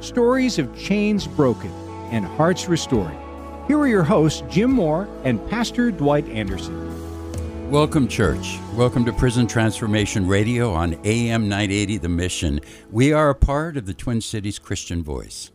stories of chains broken and hearts restored. Here are your hosts, Jim Moore and Pastor Dwight Anderson. Welcome, church. Welcome to Prison Transformation Radio on AM 980 The Mission. We are a part of the Twin Cities Christian Voice.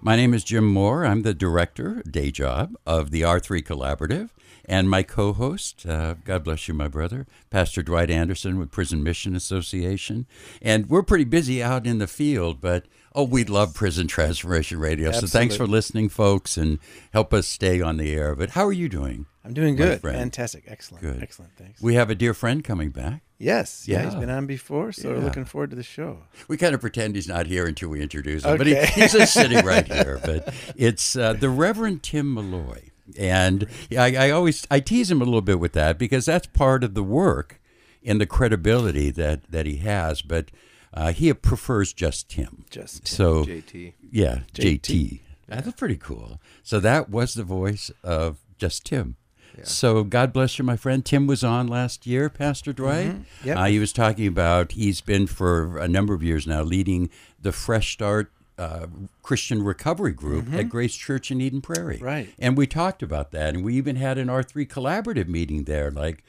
My name is Jim Moore. I'm the director, day job, of the R3 Collaborative, and my co host, uh, God bless you, my brother, Pastor Dwight Anderson with Prison Mission Association. And we're pretty busy out in the field, but oh, we love Prison Transformation Radio. So thanks for listening, folks, and help us stay on the air. But how are you doing? I'm doing good. Fantastic. Excellent. Good. Excellent. Thanks. We have a dear friend coming back. yes. Yeah. He's been on before, so we're looking forward to the show. We kind of pretend he's not here until we introduce him, but he, he's just sitting right here. But it's uh, the Reverend Tim Malloy, and I, I always I tease him a little bit with that because that's part of the work and the credibility that that he has. But uh, he prefers just Tim. Just so JT. yeah, JT. JT. That's pretty cool. So that was the voice of just Tim. So God bless you, my friend. Tim was on last year, Pastor Dwight. Yep. Uh, he was talking about he's been for a number of years now leading the Fresh Start uh, Christian Recovery Group at Grace Church in Eden Prairie. Right. And we talked about that, and we even had an R three collaborative meeting there, like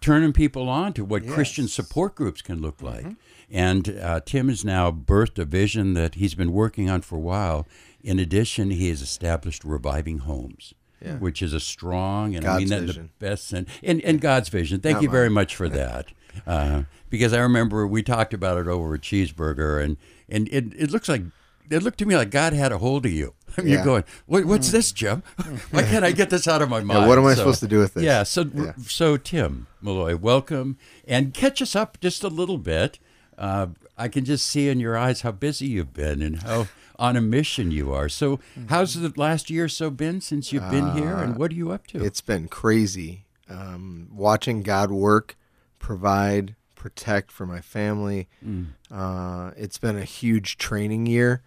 turning people on to what Christian support groups can look like. And uh, Tim has now birthed a vision that he's been working on for a while. In addition, he has established reviving homes. Which is a strong and I mean that in the best sense, and, and God's vision. Thank Not you very much for that, uh, because I remember we talked about it over a cheeseburger, and and it, it looks like it looked to me like God had a hold of you. You're going, what, what's this, Jim? Why can't I get this out of my mind? what am I So- supposed to do with this? Yeah. So Yeah. so Tim Malloy, welcome, and catch us up just a little bit. Uh, I can just see in your eyes how busy you've been and how on a mission you are. So, how's the last year or so been since you've been here, and what are you up to? It's been crazy. Um, watching God work, provide, protect for my family. Mm. Uh, it's been a huge training year.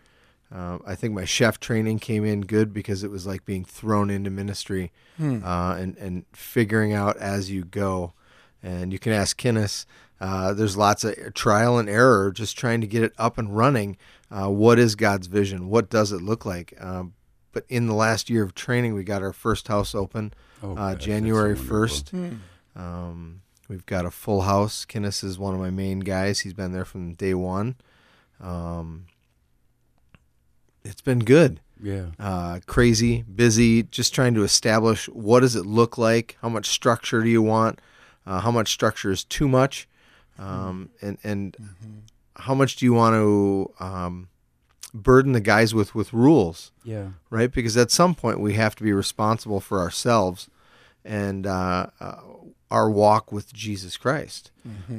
Uh, I think my chef training came in good because it was like being thrown into ministry uh, and, and figuring out as you go. And you can ask Kenneth. Uh, there's lots of trial and error, just trying to get it up and running. Uh, what is God's vision? What does it look like? Um, but in the last year of training, we got our first house open Oh, uh, January wonderful. 1st. Um, we've got a full house. Kenneth is one of my main guys. He's been there from day one. Um, it's been good. yeah. Uh, crazy, busy, just trying to establish what does it look like? How much structure do you want? Uh, how much structure is too much? Um, and and how much do you want to um, burden the guys with with rules? Yeah. right? Because at some point we have to be responsible for ourselves and uh, uh, our walk with Jesus Christ.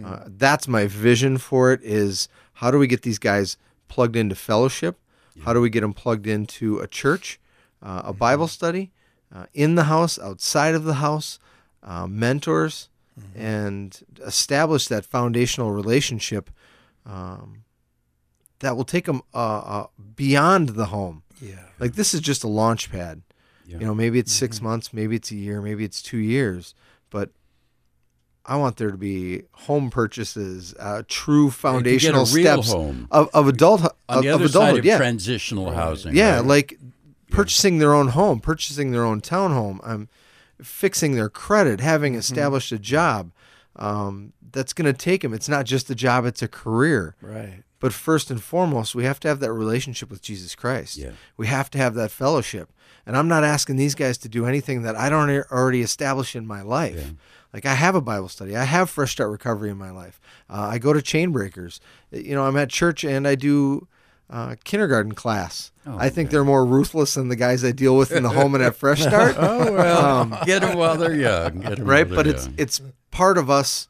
Uh, that's my vision for it. Is how do we get these guys plugged into fellowship? How do we get them plugged into a church, uh, a Bible study, uh, in the house, outside of the house, uh, mentors, and establish that foundational relationship um, that will take them uh, uh, beyond the home. Yeah. Like this is just a launch pad. Yeah. You know, maybe it's 6 months, maybe it's a year, maybe it's two years, but I want there to be home purchases, uh, true get a foundational real steps home. of, of adult On of, the of other side adulthood. of yeah, transitional housing. yeah, right? like purchasing their own home, purchasing their own townhome, um, fixing their credit, having Mm-hmm. established a job. Um, that's going to take them. It's not just a job; it's a career. Right. But first and foremost, we have to have that relationship with Jesus Christ. Yeah. We have to have that fellowship. And I'm not asking these guys to do anything that I don't already establish in my life. Like I have a Bible study, I have Fresh Start Recovery in my life. Uh, I go to Chain Breakers. You know, I'm at church and I do uh, kindergarten class. Oh, I think they're more ruthless than the guys I deal with in the home and at Fresh Start. Oh well, get them while they're young. Get 'em right? while But they're it's young. it's part of us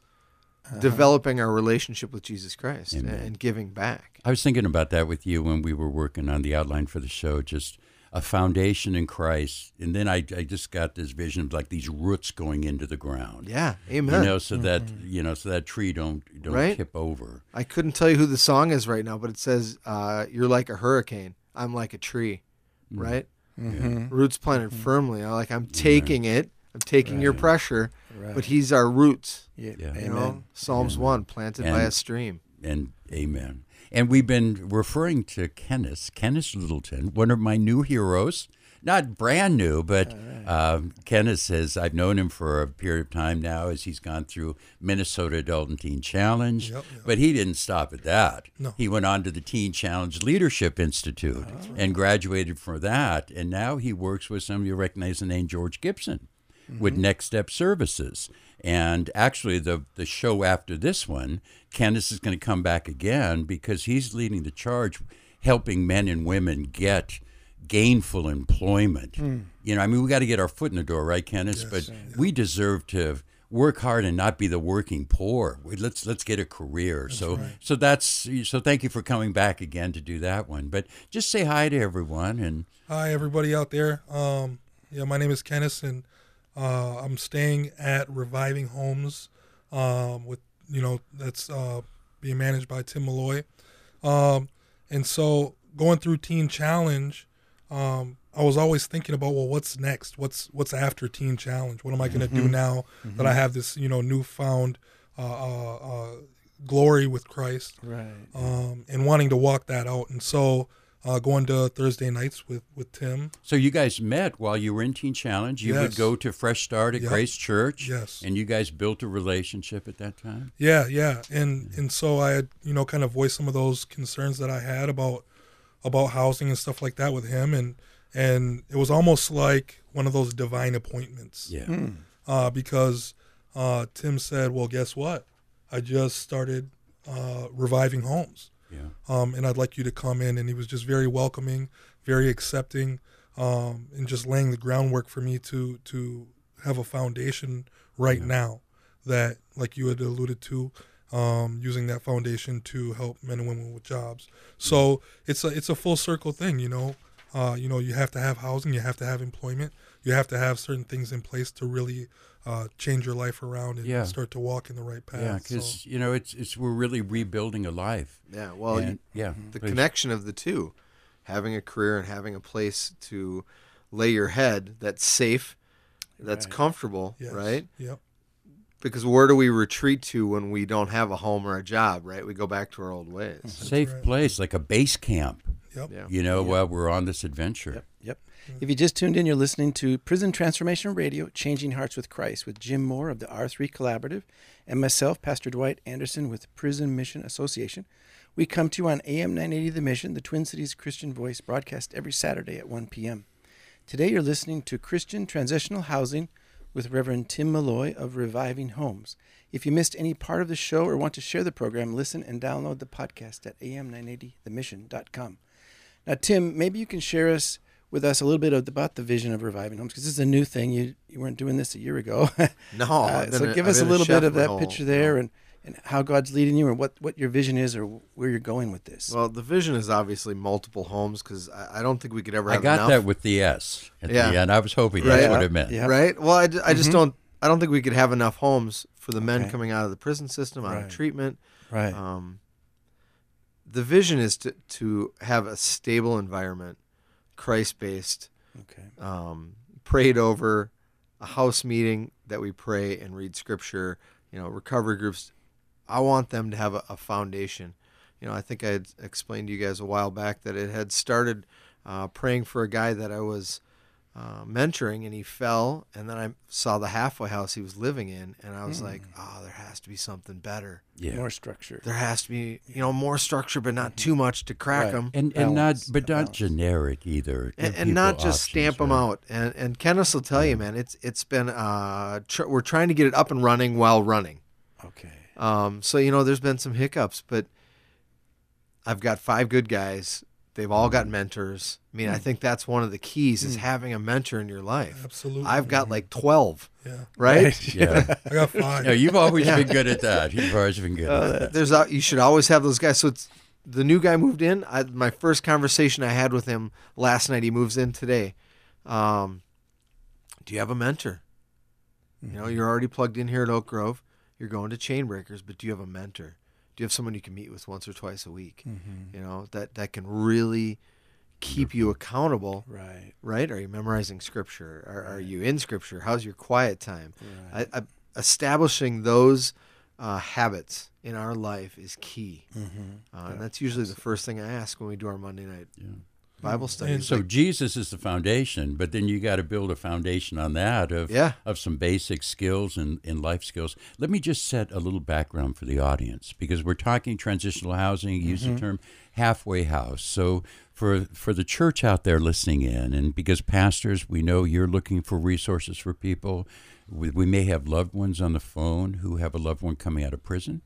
developing our relationship with Jesus Christ Amen. and giving back. I was thinking about that with you when we were working on the outline for the show, just a foundation in Christ. And then I, I just got this vision of like these roots going into the ground. Yeah, amen. You amen. know, so that you know, so that tree don't don't Right. tip over. I couldn't tell you who the song is right now, but it says, uh, "You're like a hurricane. I'm like a tree." Mm. Right? Mm-hmm. Roots planted firmly. Like I'm taking it. I'm taking your pressure, Right. but He's our roots. yeah. Yeah. You Amen. know, Psalms one, planted by a stream. And amen. And we've been referring to Kenneth, Kenneth Littleton, one of my new heroes. Not brand new, but um, Kenneth says I've known him for a period of time now as he's gone through Minnesota Adult and Teen Challenge. Yep, yep. But he didn't stop at that. No. He went on to the Teen Challenge Leadership Institute and graduated from that. And now he works with some of you recognize the name George Gibson with Next Step Services. And actually, the, the show after this one, Kenneth is going to come back again because he's leading the charge, helping men and women get gainful employment. You know, I mean, we got to get our foot in the door, right, Kenneth? but we deserve to work hard and not be the working poor. We- Let's let's get a career. so so that's so. Thank you for coming back again to do that one. But just say hi to everyone and Hi, everybody out there. Um, yeah, my name is Kenneth, and uh, I'm staying at Reviving Homes, um, with you know that's uh, being managed by Tim Malloy. Um, and so going through Teen Challenge, um, I was always thinking about well, what's next? What's what's after Teen Challenge? What am I going to do now that I have this you know newfound uh, uh, uh, glory with Christ? Right. um, and wanting to walk that out. And so uh, going to Thursday nights with, with Tim. So you guys met while you were in Teen Challenge. You would go to Fresh Start at Yep. Grace Church. Yes. And you guys built a relationship at that time. Yeah, yeah. And and so I had, you know, kind of voiced some of those concerns that I had about about housing and stuff like that with him and and it was almost like one of those divine appointments. Yeah. Uh, because uh, Tim said, Well, guess what? I just started uh, reviving homes. Yeah. um, and I'd like you to come in. And he was just very welcoming, very accepting, um, and just laying the groundwork for me to to have a foundation right now that, like you had alluded to, um, using that foundation to help men and women with jobs. So it's a it's a full circle thing, you know. Uh, you know, you have to have housing, you have to have employment, you have to have certain things in place to really uh, change your life around and Yeah. start to walk in the right path. Yeah, So- because you know it's it's we're really rebuilding a life. Yeah. Well, And- you- yeah, the please. connection of the two, having a career and having a place to lay your head that's safe, that's Right. comfortable, Yes. right? Yep. Because where do we retreat to when we don't have a home or a job, right? We go back to our old ways. Safe right. place, like a base camp. Yep. Yeah. You know, while we're on this adventure. Yep. Yep. If you just tuned in, you're listening to Prison Transformation Radio, Changing Hearts with Christ, with Jim Moore of the R3 Collaborative and myself, Pastor Dwight Anderson with Prison Mission Association. We come to you on AM 980 The Mission, the Twin Cities Christian Voice, broadcast every Saturday at 1 p.m. Today, you're listening to Christian Transitional Housing with Reverend Tim Malloy of Reviving Homes. If you missed any part of the show or want to share the program, listen and download the podcast at am980themission.com. Now, Tim, maybe you can share us with us a little bit of, about the vision of reviving homes because this is a new thing. You you weren't doing this a year ago. No, Uh, so give I've us a been a little bit of that whole- picture there no. and, and how God's leading you and what, what your vision is or where you're going with this. Well, the vision is obviously multiple homes because I, I don't think we could ever I got enough. that with the S at Yeah. the end. I was hoping Right. that's what it meant. Yeah. Right. Well, I, ju- I just don't. I don't think we could have enough homes for the men Okay. coming out of the prison system, out Right. of treatment. right. Um, the vision is to to have a stable environment, Christ based, okay. um, prayed over, a house meeting that we pray and read scripture. You know, recovery groups. I want them to have a, a foundation. You know, I think I had explained to you guys a while back that it had started uh, praying for a guy that I was uh, mentoring, and he fell, and then I saw the halfway house he was living in, and I was like, oh, there has to be something better. Yeah. More structure. There has to be, you know, more structure, but not too much to crack Right. them And and not but a not balance. generic either. and, Give and not people just stamp options, them out. And and Kenneth will tell you, man, it's it's been uh tr- we're trying to get it up and running while running. Okay. Um, so you know, there's been some hiccups, but I've got five good guys they've all got mentors. I mean, I mm. think that's one of the keys is mm. having a mentor in your life. Absolutely. I've got mm-hmm. like 12, yeah. right? Yeah. I got five. No, you've always been good at that. You've always been good at uh, that. There's a, you should always have those guys. So it's the new guy moved in. I, my first conversation I had with him last night. He moves in today. Um, do you have a mentor? You know, mm-hmm. you're already plugged in here at Oak Grove. You're going to Chainbreakers, but do you have a mentor? Do you have someone you can meet with once or twice a week? You know that that can really keep you accountable. Right. right? Are you memorizing scripture? Are, are you in scripture? How's your quiet time? I, I, establishing those uh, habits in our life is key, uh, and that's usually the first thing I ask when we do our Monday night Bible studies. So like, Jesus is the foundation, but then you got to build a foundation on that of Yeah. of some basic skills and, and life skills. Let me just set a little background for the audience because we're talking transitional housing. Use the mm-hmm. term halfway house. So for for the church out there listening in, and because pastors, we know you're looking for resources for people. We, we may have loved ones on the phone who have a loved one coming out of prison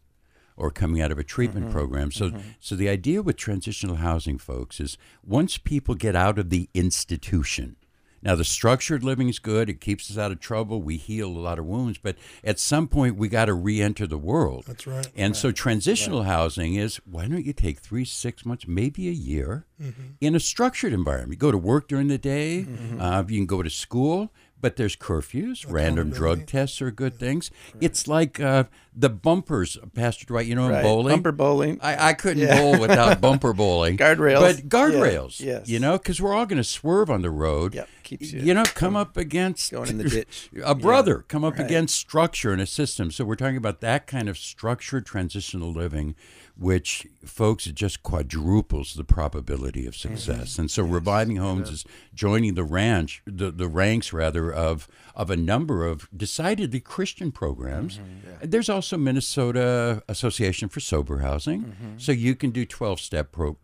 or coming out of a treatment mm-hmm. program. So, mm-hmm. so the idea with transitional housing, folks, is once people get out of the institution. Now, the structured living is good; it keeps us out of trouble. We heal a lot of wounds, but at some point, we got to re-enter the world. That's right. And so, transitional housing is why don't you take three, six months, maybe a year, mm-hmm. in a structured environment? You go to work during the day. Uh, you can go to school, but there's curfews. Random drug tests are good things. It's like uh, the bumpers, Pastor Dwight. You know, in Right. bowling. Bumper bowling. I, I couldn't bowl without bumper bowling. Guardrails. But guardrails. Yeah, yes. You know, because we're all going to swerve on the road. Yep, keeps you You know, come up against going in the ditch. a brother, come up right. against structure and a system. So we're talking about that kind of structured transitional living, which folks it just quadruples the probability of success. And so reviving homes is joining the ranch, the, the ranks rather of of a number of decidedly Christian programs. There's also Minnesota Association for Sober Housing, so you can do twelve step pro.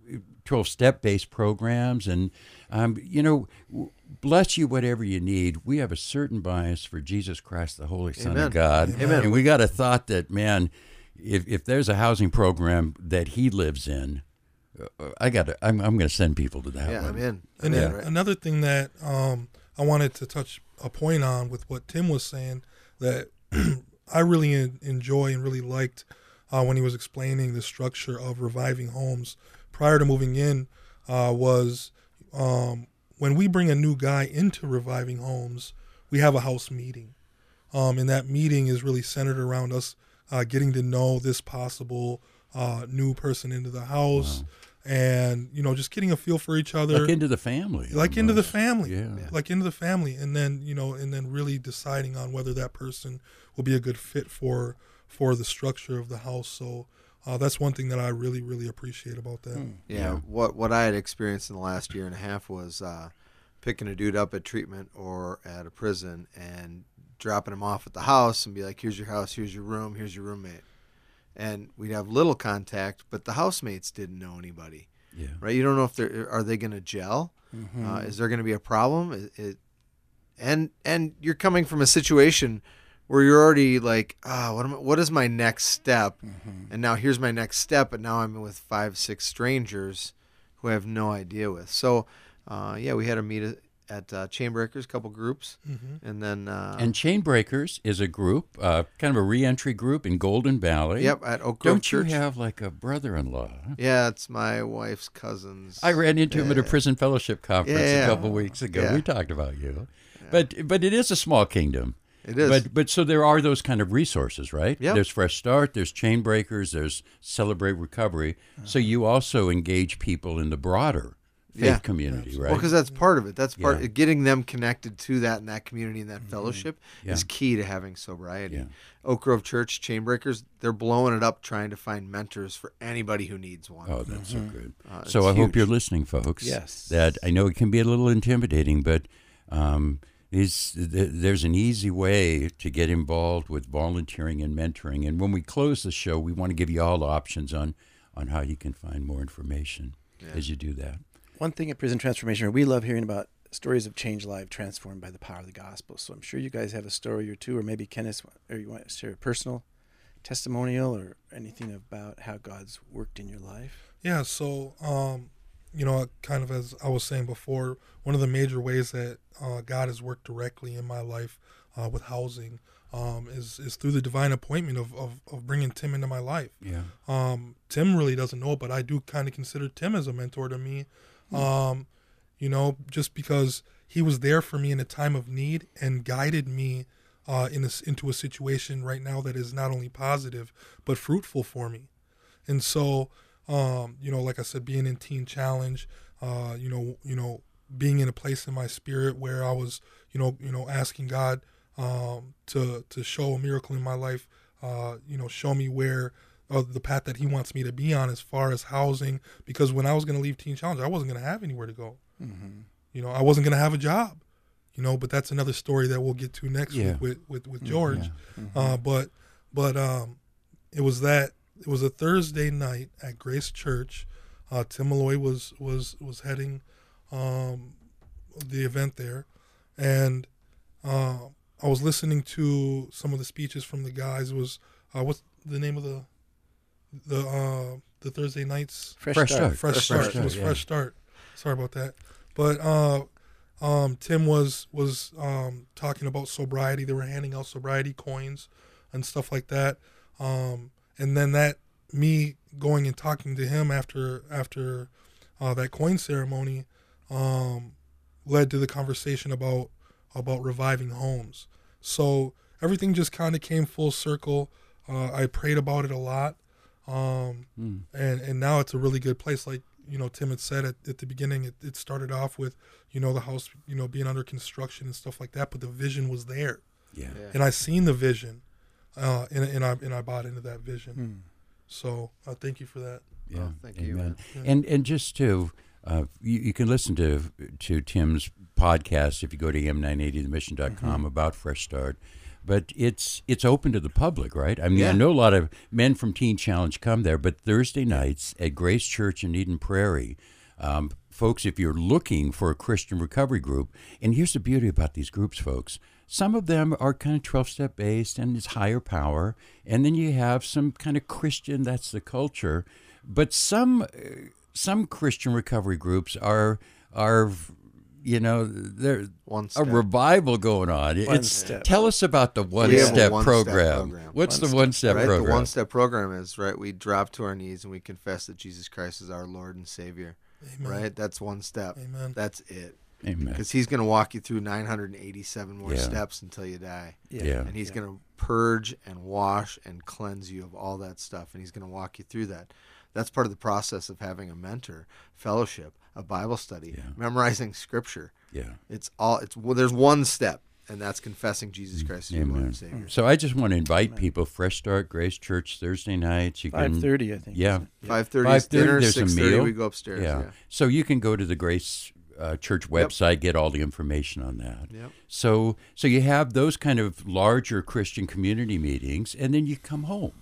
12 step based programs and um, you know bless you whatever you need we have a certain bias for jesus christ the holy son Amen. of god Amen. and we got a thought that man if, if there's a housing program that he lives in uh, i got to i'm, I'm going to send people to that yeah, one I'm in. I'm And in, then right? another thing that um, I wanted to touch a point on with what Tim was saying that I really en- enjoy and really liked uh, when he was explaining the structure of reviving homes prior to moving in uh, was um, when we bring a new guy into reviving homes, we have a house meeting. Um, and that meeting is really centered around us uh, getting to know this possible uh, new person into the house and, you know, just getting a feel for each other. Like into the family like into the family. Yeah. like into the family and then you know and then really deciding on whether that person will be a good fit for for the structure of the house. So uh, that's one thing that i really really appreciate about that. Yeah, what what I had experienced in the last year and a half was uh, picking a dude up at treatment or at a prison and dropping him off at the house and be like, "Here's your house, here's your room, here's your roommate," and we'd have little contact, but the housemates didn't know anybody, yeah. Right? You don't know if they're are they going to gel, uh, is there going to be a problem, it, it, and and you're coming from a situation where you're already like, ah, what am I, what is my next step? And now here's my next step, but now I'm with five, six strangers who I have no idea with. So, uh, yeah, we had a meet at- at uh, Chainbreakers, a couple groups, and then uh, and chain breakers is a group uh, kind of a reentry group in golden valley yep, at Oak Grove don't Church. you have like a brother-in-law yeah, it's my wife's cousin's. I ran into him at a prison fellowship conference Yeah. a couple weeks ago. Yeah. We talked about you, but but it is a small kingdom. It is. But but so there are those kind of resources, right? Yep. There's Fresh Start. There's Chain Breakers. There's Celebrate Recovery. So you also engage people in the broader faith Yeah. community, right? Well, because that's part of it. That's part Yeah. getting them connected to that and that community and that fellowship Yeah. is key to having sobriety. Yeah. Oak Grove Church Chainbreakers, they're blowing it up trying to find mentors for anybody who needs one. Oh, that's so good. Uh, so I it's hope you're listening, folks. Yes. That I know it can be a little intimidating, but um, is th- there's an easy way to get involved with volunteering and mentoring. And when we close the show, we want to give you all options on on how you can find more information as you do that. One thing at Prison Transformation, we love hearing about stories of change life transformed by the power of the gospel. So I'm sure you guys have a story or two, or maybe Kenneth, or you want to share a personal testimonial or anything about how God's worked in your life. Yeah, so um, you know, kind of as I was saying before, one of the major ways that uh, God has worked directly in my life uh, with housing um, is is through the divine appointment of, of, of bringing Tim into my life. Yeah. Um, Tim really doesn't know, it, but I do kind of consider Tim as a mentor to me. Um, you know, just because he was there for me in a time of need and guided me uh, in a s into a situation right now that is not only positive but fruitful for me. And so, um, you know, like I said, being in Teen Challenge, uh, you know, you know, being in a place in my spirit where I was, you know, you know, asking God um, to to show a miracle in my life, uh, you know, show me where uh, the path that He wants me to be on as far as housing. Because when I was going to leave Teen Challenge, I wasn't going to have anywhere to go. You know, I wasn't going to have a job. You know, but that's another story that we'll get to next Yeah. week with with, with George. Uh, but but um, it was that it was a Thursday night at Grace Church. Uh, Tim Malloy was was was heading um, the event there, and uh, I was listening to some of the speeches from the guys. It was uh, what's the name of the the uh, the Thursday nights? Fresh, Fresh start. start. Fresh, Fresh start. It was yeah. fresh start. Sorry about that. But uh, um, Tim was was um, talking about sobriety. They were handing out sobriety coins and stuff like that. Um, and then that me going and talking to him after after uh, that coin ceremony um, led to the conversation about about reviving homes. So everything just kind of came full circle. Uh, I prayed about it a lot, um, and and now it's a really good place. Like you know, Tim had said at, at the beginning, it, it started off with you know the house you know being under construction and stuff like that, but the vision was there, Yeah. and I seen the vision, uh, and and I and I bought into that vision. Hmm. So uh, thank you for that. Yeah, Oh, thank you, amen. And and just to uh, you, you can listen to to Tim's podcast if you go to m980themission.com Mm-hmm. about Fresh Start. But it's it's open to the public, right? I mean, I know a lot of men from Teen Challenge come there, but Thursday nights at Grace Church in Eden Prairie, um, folks, if you're looking for a Christian recovery group, and here's the beauty about these groups, folks. Some of them are kind of 12 step based and it's higher power. And then you have some kind of Christian, that's the culture. But some uh, some Christian recovery groups are are you know they're One a revival going on. One it's step. tell us about the one We have a step one-step program. program. What's One the one step right? program? The one step program is right. We drop to our knees and we confess that Jesus Christ is our Lord and Savior. Amen. Right. That's one step. Amen. That's it. Amen. Because He's going to walk you through 987 more Yeah. steps until you die. Yeah. And He's going to purge and wash and cleanse you of all that stuff. And He's going to walk you through that. That's part of the process of having a mentor, fellowship, a Bible study, Yeah. memorizing Scripture. Yeah. It's all. It's well. There's one step, and that's confessing Jesus Christ as your Lord and Savior. So I just want to invite people. Fresh Start Grace Church Thursday nights. You can Five thirty, I think. Yeah. 5:30 is dinner. There's Six a meal. we go upstairs. Yeah. Yeah. So you can go to the Grace uh, Church website, get all the information on that. Yep. So so you have those kind of larger Christian community meetings, and then you come home,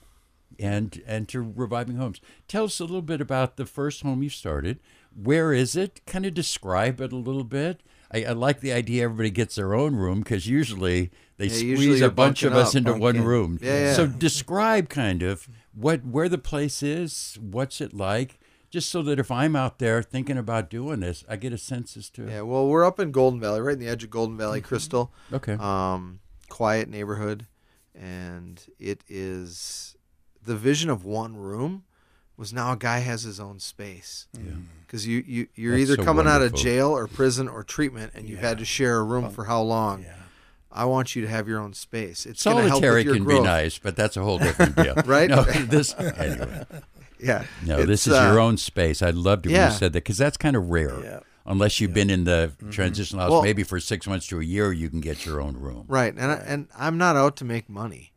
and and to reviving homes. Tell us a little bit about the first home you started. Where is it? Kind of describe it a little bit. I, I like the idea everybody gets their own room because usually they Yeah, squeeze usually a bunch of us up, into one room. Yeah, yeah. So describe kind of what where the place is, what's it like, just so that if I'm out there thinking about doing this, I get a sense as to Yeah. Well, we're up in Golden Valley, right in the edge of Golden Valley, Crystal. okay. Um, quiet neighborhood, and it is the vision of one room was now a guy has his own space. Yeah. Because you, you you're That's either so coming out of jail or prison or treatment, and you've had to share a room for how long? Yeah. I want you to have your own space. It's gonna help Solitary with your can growth. be nice, but that's a whole different deal, Right? No, this anyway. Yeah. No, this is uh, your own space. I loved it when yeah. you said that because that's kind of rare. Yeah. Unless you've been in the transitional house, Well- maybe for six months to a year, you can get your own room. Right, and I, and I'm not out to make money,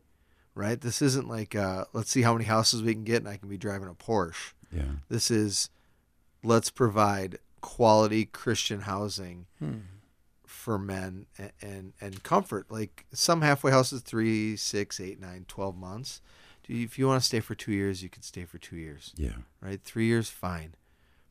right? This isn't like uh, let's see how many houses we can get, and I can be driving a Porsche. Yeah. This is let's provide quality Christian housing for men and, and and comfort. Like some halfway houses, three, six, eight, nine, twelve months. If you want to stay for two years, you can stay for two years, Yeah. right? Three years, fine.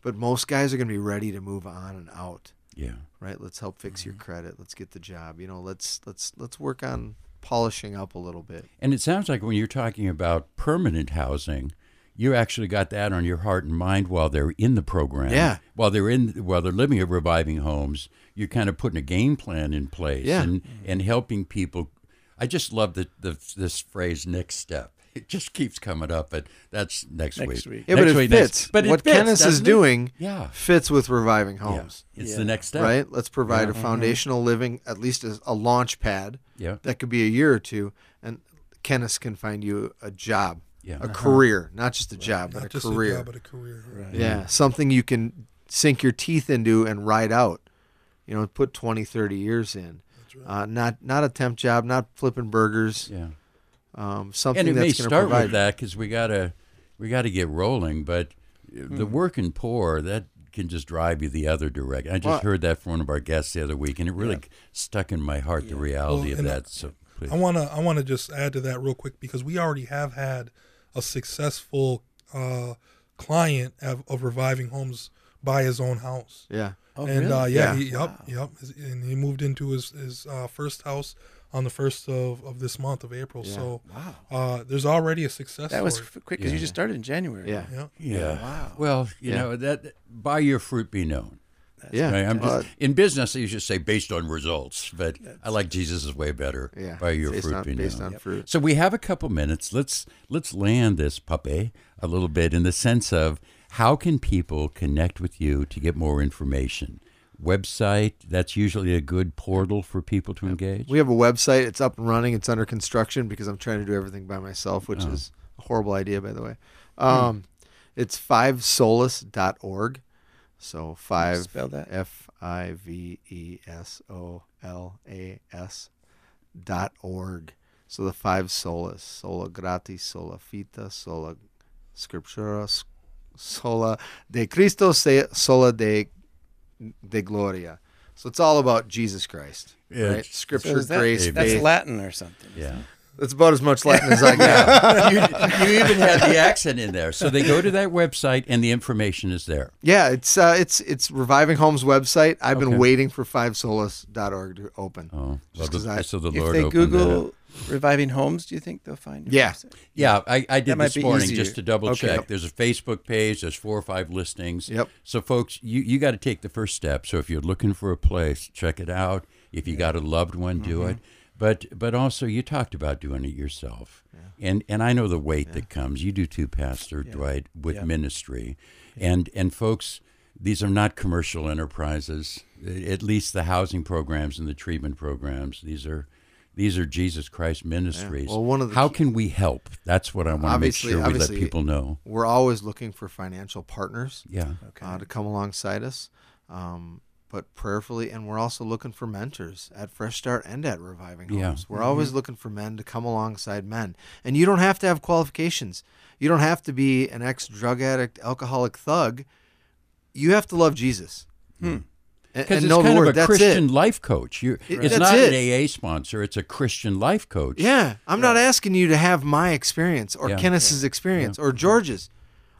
But most guys are going to be ready to move on and out Yeah. right let's help fix Mm-hmm. your credit let's get the job you know let's let's let's work on polishing up a little bit And it sounds like when you're talking about permanent housing, you actually got that on your heart and mind while they're in the program. Yeah. While they're in, while they're living at reviving homes, you're kind of putting a game plan in place Yeah. and and helping people. I just love the, the this phrase "next step." It just keeps coming up, but that's next, Next week. week. Yeah, Next but it week, next- fits. but it what fits, Kenneth is doing yeah, fits with reviving yeah, homes. it's Yeah. the next step, Right? Let's provide a foundational living, at least as a launch pad. Yeah, That could be a year or two, and Kenneth can find you a job, yeah. a career, not just a job, Not but a just career. a job, but a career. Right. Yeah, something you can sink your teeth into and ride out. You know, put 20, 30 years in. That's right. Uh, not not a temp job, not flipping burgers. yeah. Um, something and it may that's going to start provide. with that because we gotta we gotta get rolling. But the Hmm. working poor that can just drive you the other direction. I just Well- heard that from one of our guests the other week, and it really stuck in my heart the reality Well, of and that. So please. I wanna I wanna just add to that real quick because we already have had a successful uh, client of, of reviving homes buy his own house. Yeah. Oh, and really? uh, yeah, Yeah. He, yep, yep. And he moved into his his uh, first house on the first of, of this month of April. Yeah. So wow. uh, there's already a success. That was story. f- quick because you just started in January. Yeah. yeah. yeah. Wow. Well, you Yeah. know that by your fruit be known. Yeah. Right? I'm just, Uh, in business, you just say based on results, but I like Jesus is way better. yeah. By your based fruit on, be based known. on fruit. So we have a couple minutes. Let's let's land this puppy a little bit in the sense of how can people connect with you to get more information? Website, that's usually a good portal for people to engage. We have a website. It's up and running. It's under construction because I'm trying to do everything by myself, which Oh. is a horrible idea, by the way. Um, It's fivesolas.org. So five Spell that. F I V E S O L A S dot org. So the five solas, sola gratis, sola fita, sola scriptura, sola de Cristo, sola de de gloria. So it's all about Jesus Christ, Yeah. right? Scripture, is that- grace, Amen. That's faith. Latin or something. yeah. That's about as much Latin as I got. you, you even had the accent in there. So they go to that website and the information is there. yeah, it's uh, it's it's Reviving Home's website. I've Okay. been waiting for fivesolas.org to open. Oh, well, Just the, 'cause I- so the If they opened that. Google reviving homes, do you think they'll find Yeah. website? Yeah, I, I did this morning easier. just to double Okay. check. There's a Facebook page. There's four or five listings. Yep. So, folks, you, you got to take the first step. So, if you're looking for a place, check it out. If you got a loved one, do Mm-hmm. it. But but also, you talked about doing it yourself, and and I know the weight that comes. You do too, Pastor Dwight, with Yeah. ministry, and and folks. These are not commercial enterprises. At least the housing programs and the treatment programs. These are these are Jesus Christ ministries. Well, one of the How key- can we help? That's what I want to make Obviously- sure we let people know. We're always looking for financial partners Yeah. Okay. uh, to come alongside us, um, but prayerfully, and we're also looking for mentors at Fresh Start and at Reviving Homes. Yeah. We're always looking for men to come alongside men, and you don't have to have qualifications. You don't have to be an ex drug addict, alcoholic thug. You have to love Jesus. And, Because it's know the kind word. of a Christian it. life coach. You, It- it's that's not it. an AA sponsor. It's a Christian life coach. Yeah, I'm not asking you to have my experience or Yeah. Kenneth's experience or George's.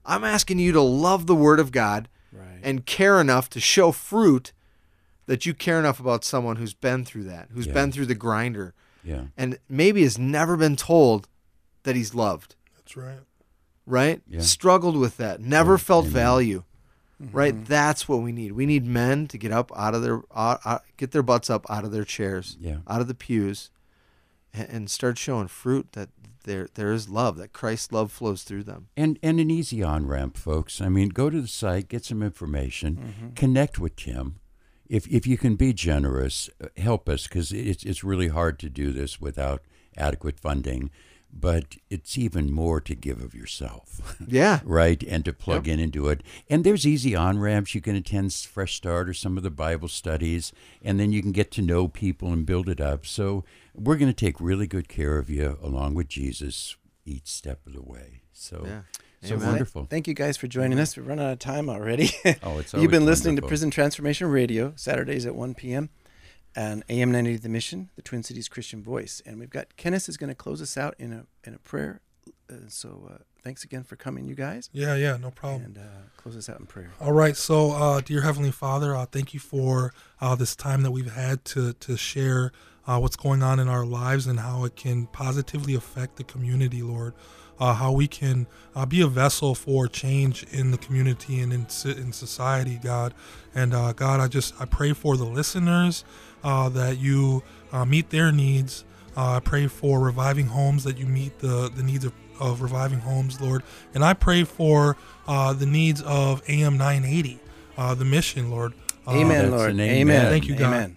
I'm asking you to love the Word of God Right. and care enough to show fruit that you care enough about someone who's been through that, who's Yeah. been through the grinder, Yeah. and maybe has never been told that he's loved, That's right. right? Yeah. Struggled with that, never felt Amen. value. Mm-hmm. Right, that's what we need. We need men to get up out of their, uh, uh, get their butts up out of their chairs, Yeah. out of the pews, and, and start showing fruit that there there is love, that Christ's love flows through them. And and an easy on ramp, folks. I mean, go to the site, get some information, Mm-hmm. connect with Tim. If if you can be generous, uh, help us because it's it's really hard to do this without adequate funding. But it's even more to give of yourself. Yeah, right? And to plug in and do it. And there's easy on ramps. You can attend Fresh Start or some of the Bible studies, and then you can get to know people and build it up. So we're going to take really good care of you along with Jesus each step of the way. So, Yeah. so Amen. wonderful. Thank you guys for joining us. We're running out of time already. Oh, it's You've been listening to. Prison Transformation Radio, Saturdays at 1 p.m. and AM 90 The Mission, the Twin Cities Christian Voice. And we've got Kenneth is going to close us out in a in a prayer. Uh, so uh, thanks again for coming, you guys, Yeah, yeah, no problem. and uh, close us out in prayer. All right, so uh, dear Heavenly Father, uh, thank you for uh, this time that we've had to to share uh, what's going on in our lives and how it can positively affect the community, Lord. uh, how we can uh, be a vessel for change in the community and in, in society, God. And uh, God, I just I pray for the listeners that you uh, meet their needs. Uh, I pray for reviving homes that you meet the the needs of, of reviving homes, Lord. And I pray for uh, the needs of AM 980, uh, the mission, Lord. Uh, Amen, that's Lord. Amen. amen. Thank you, God. Amen.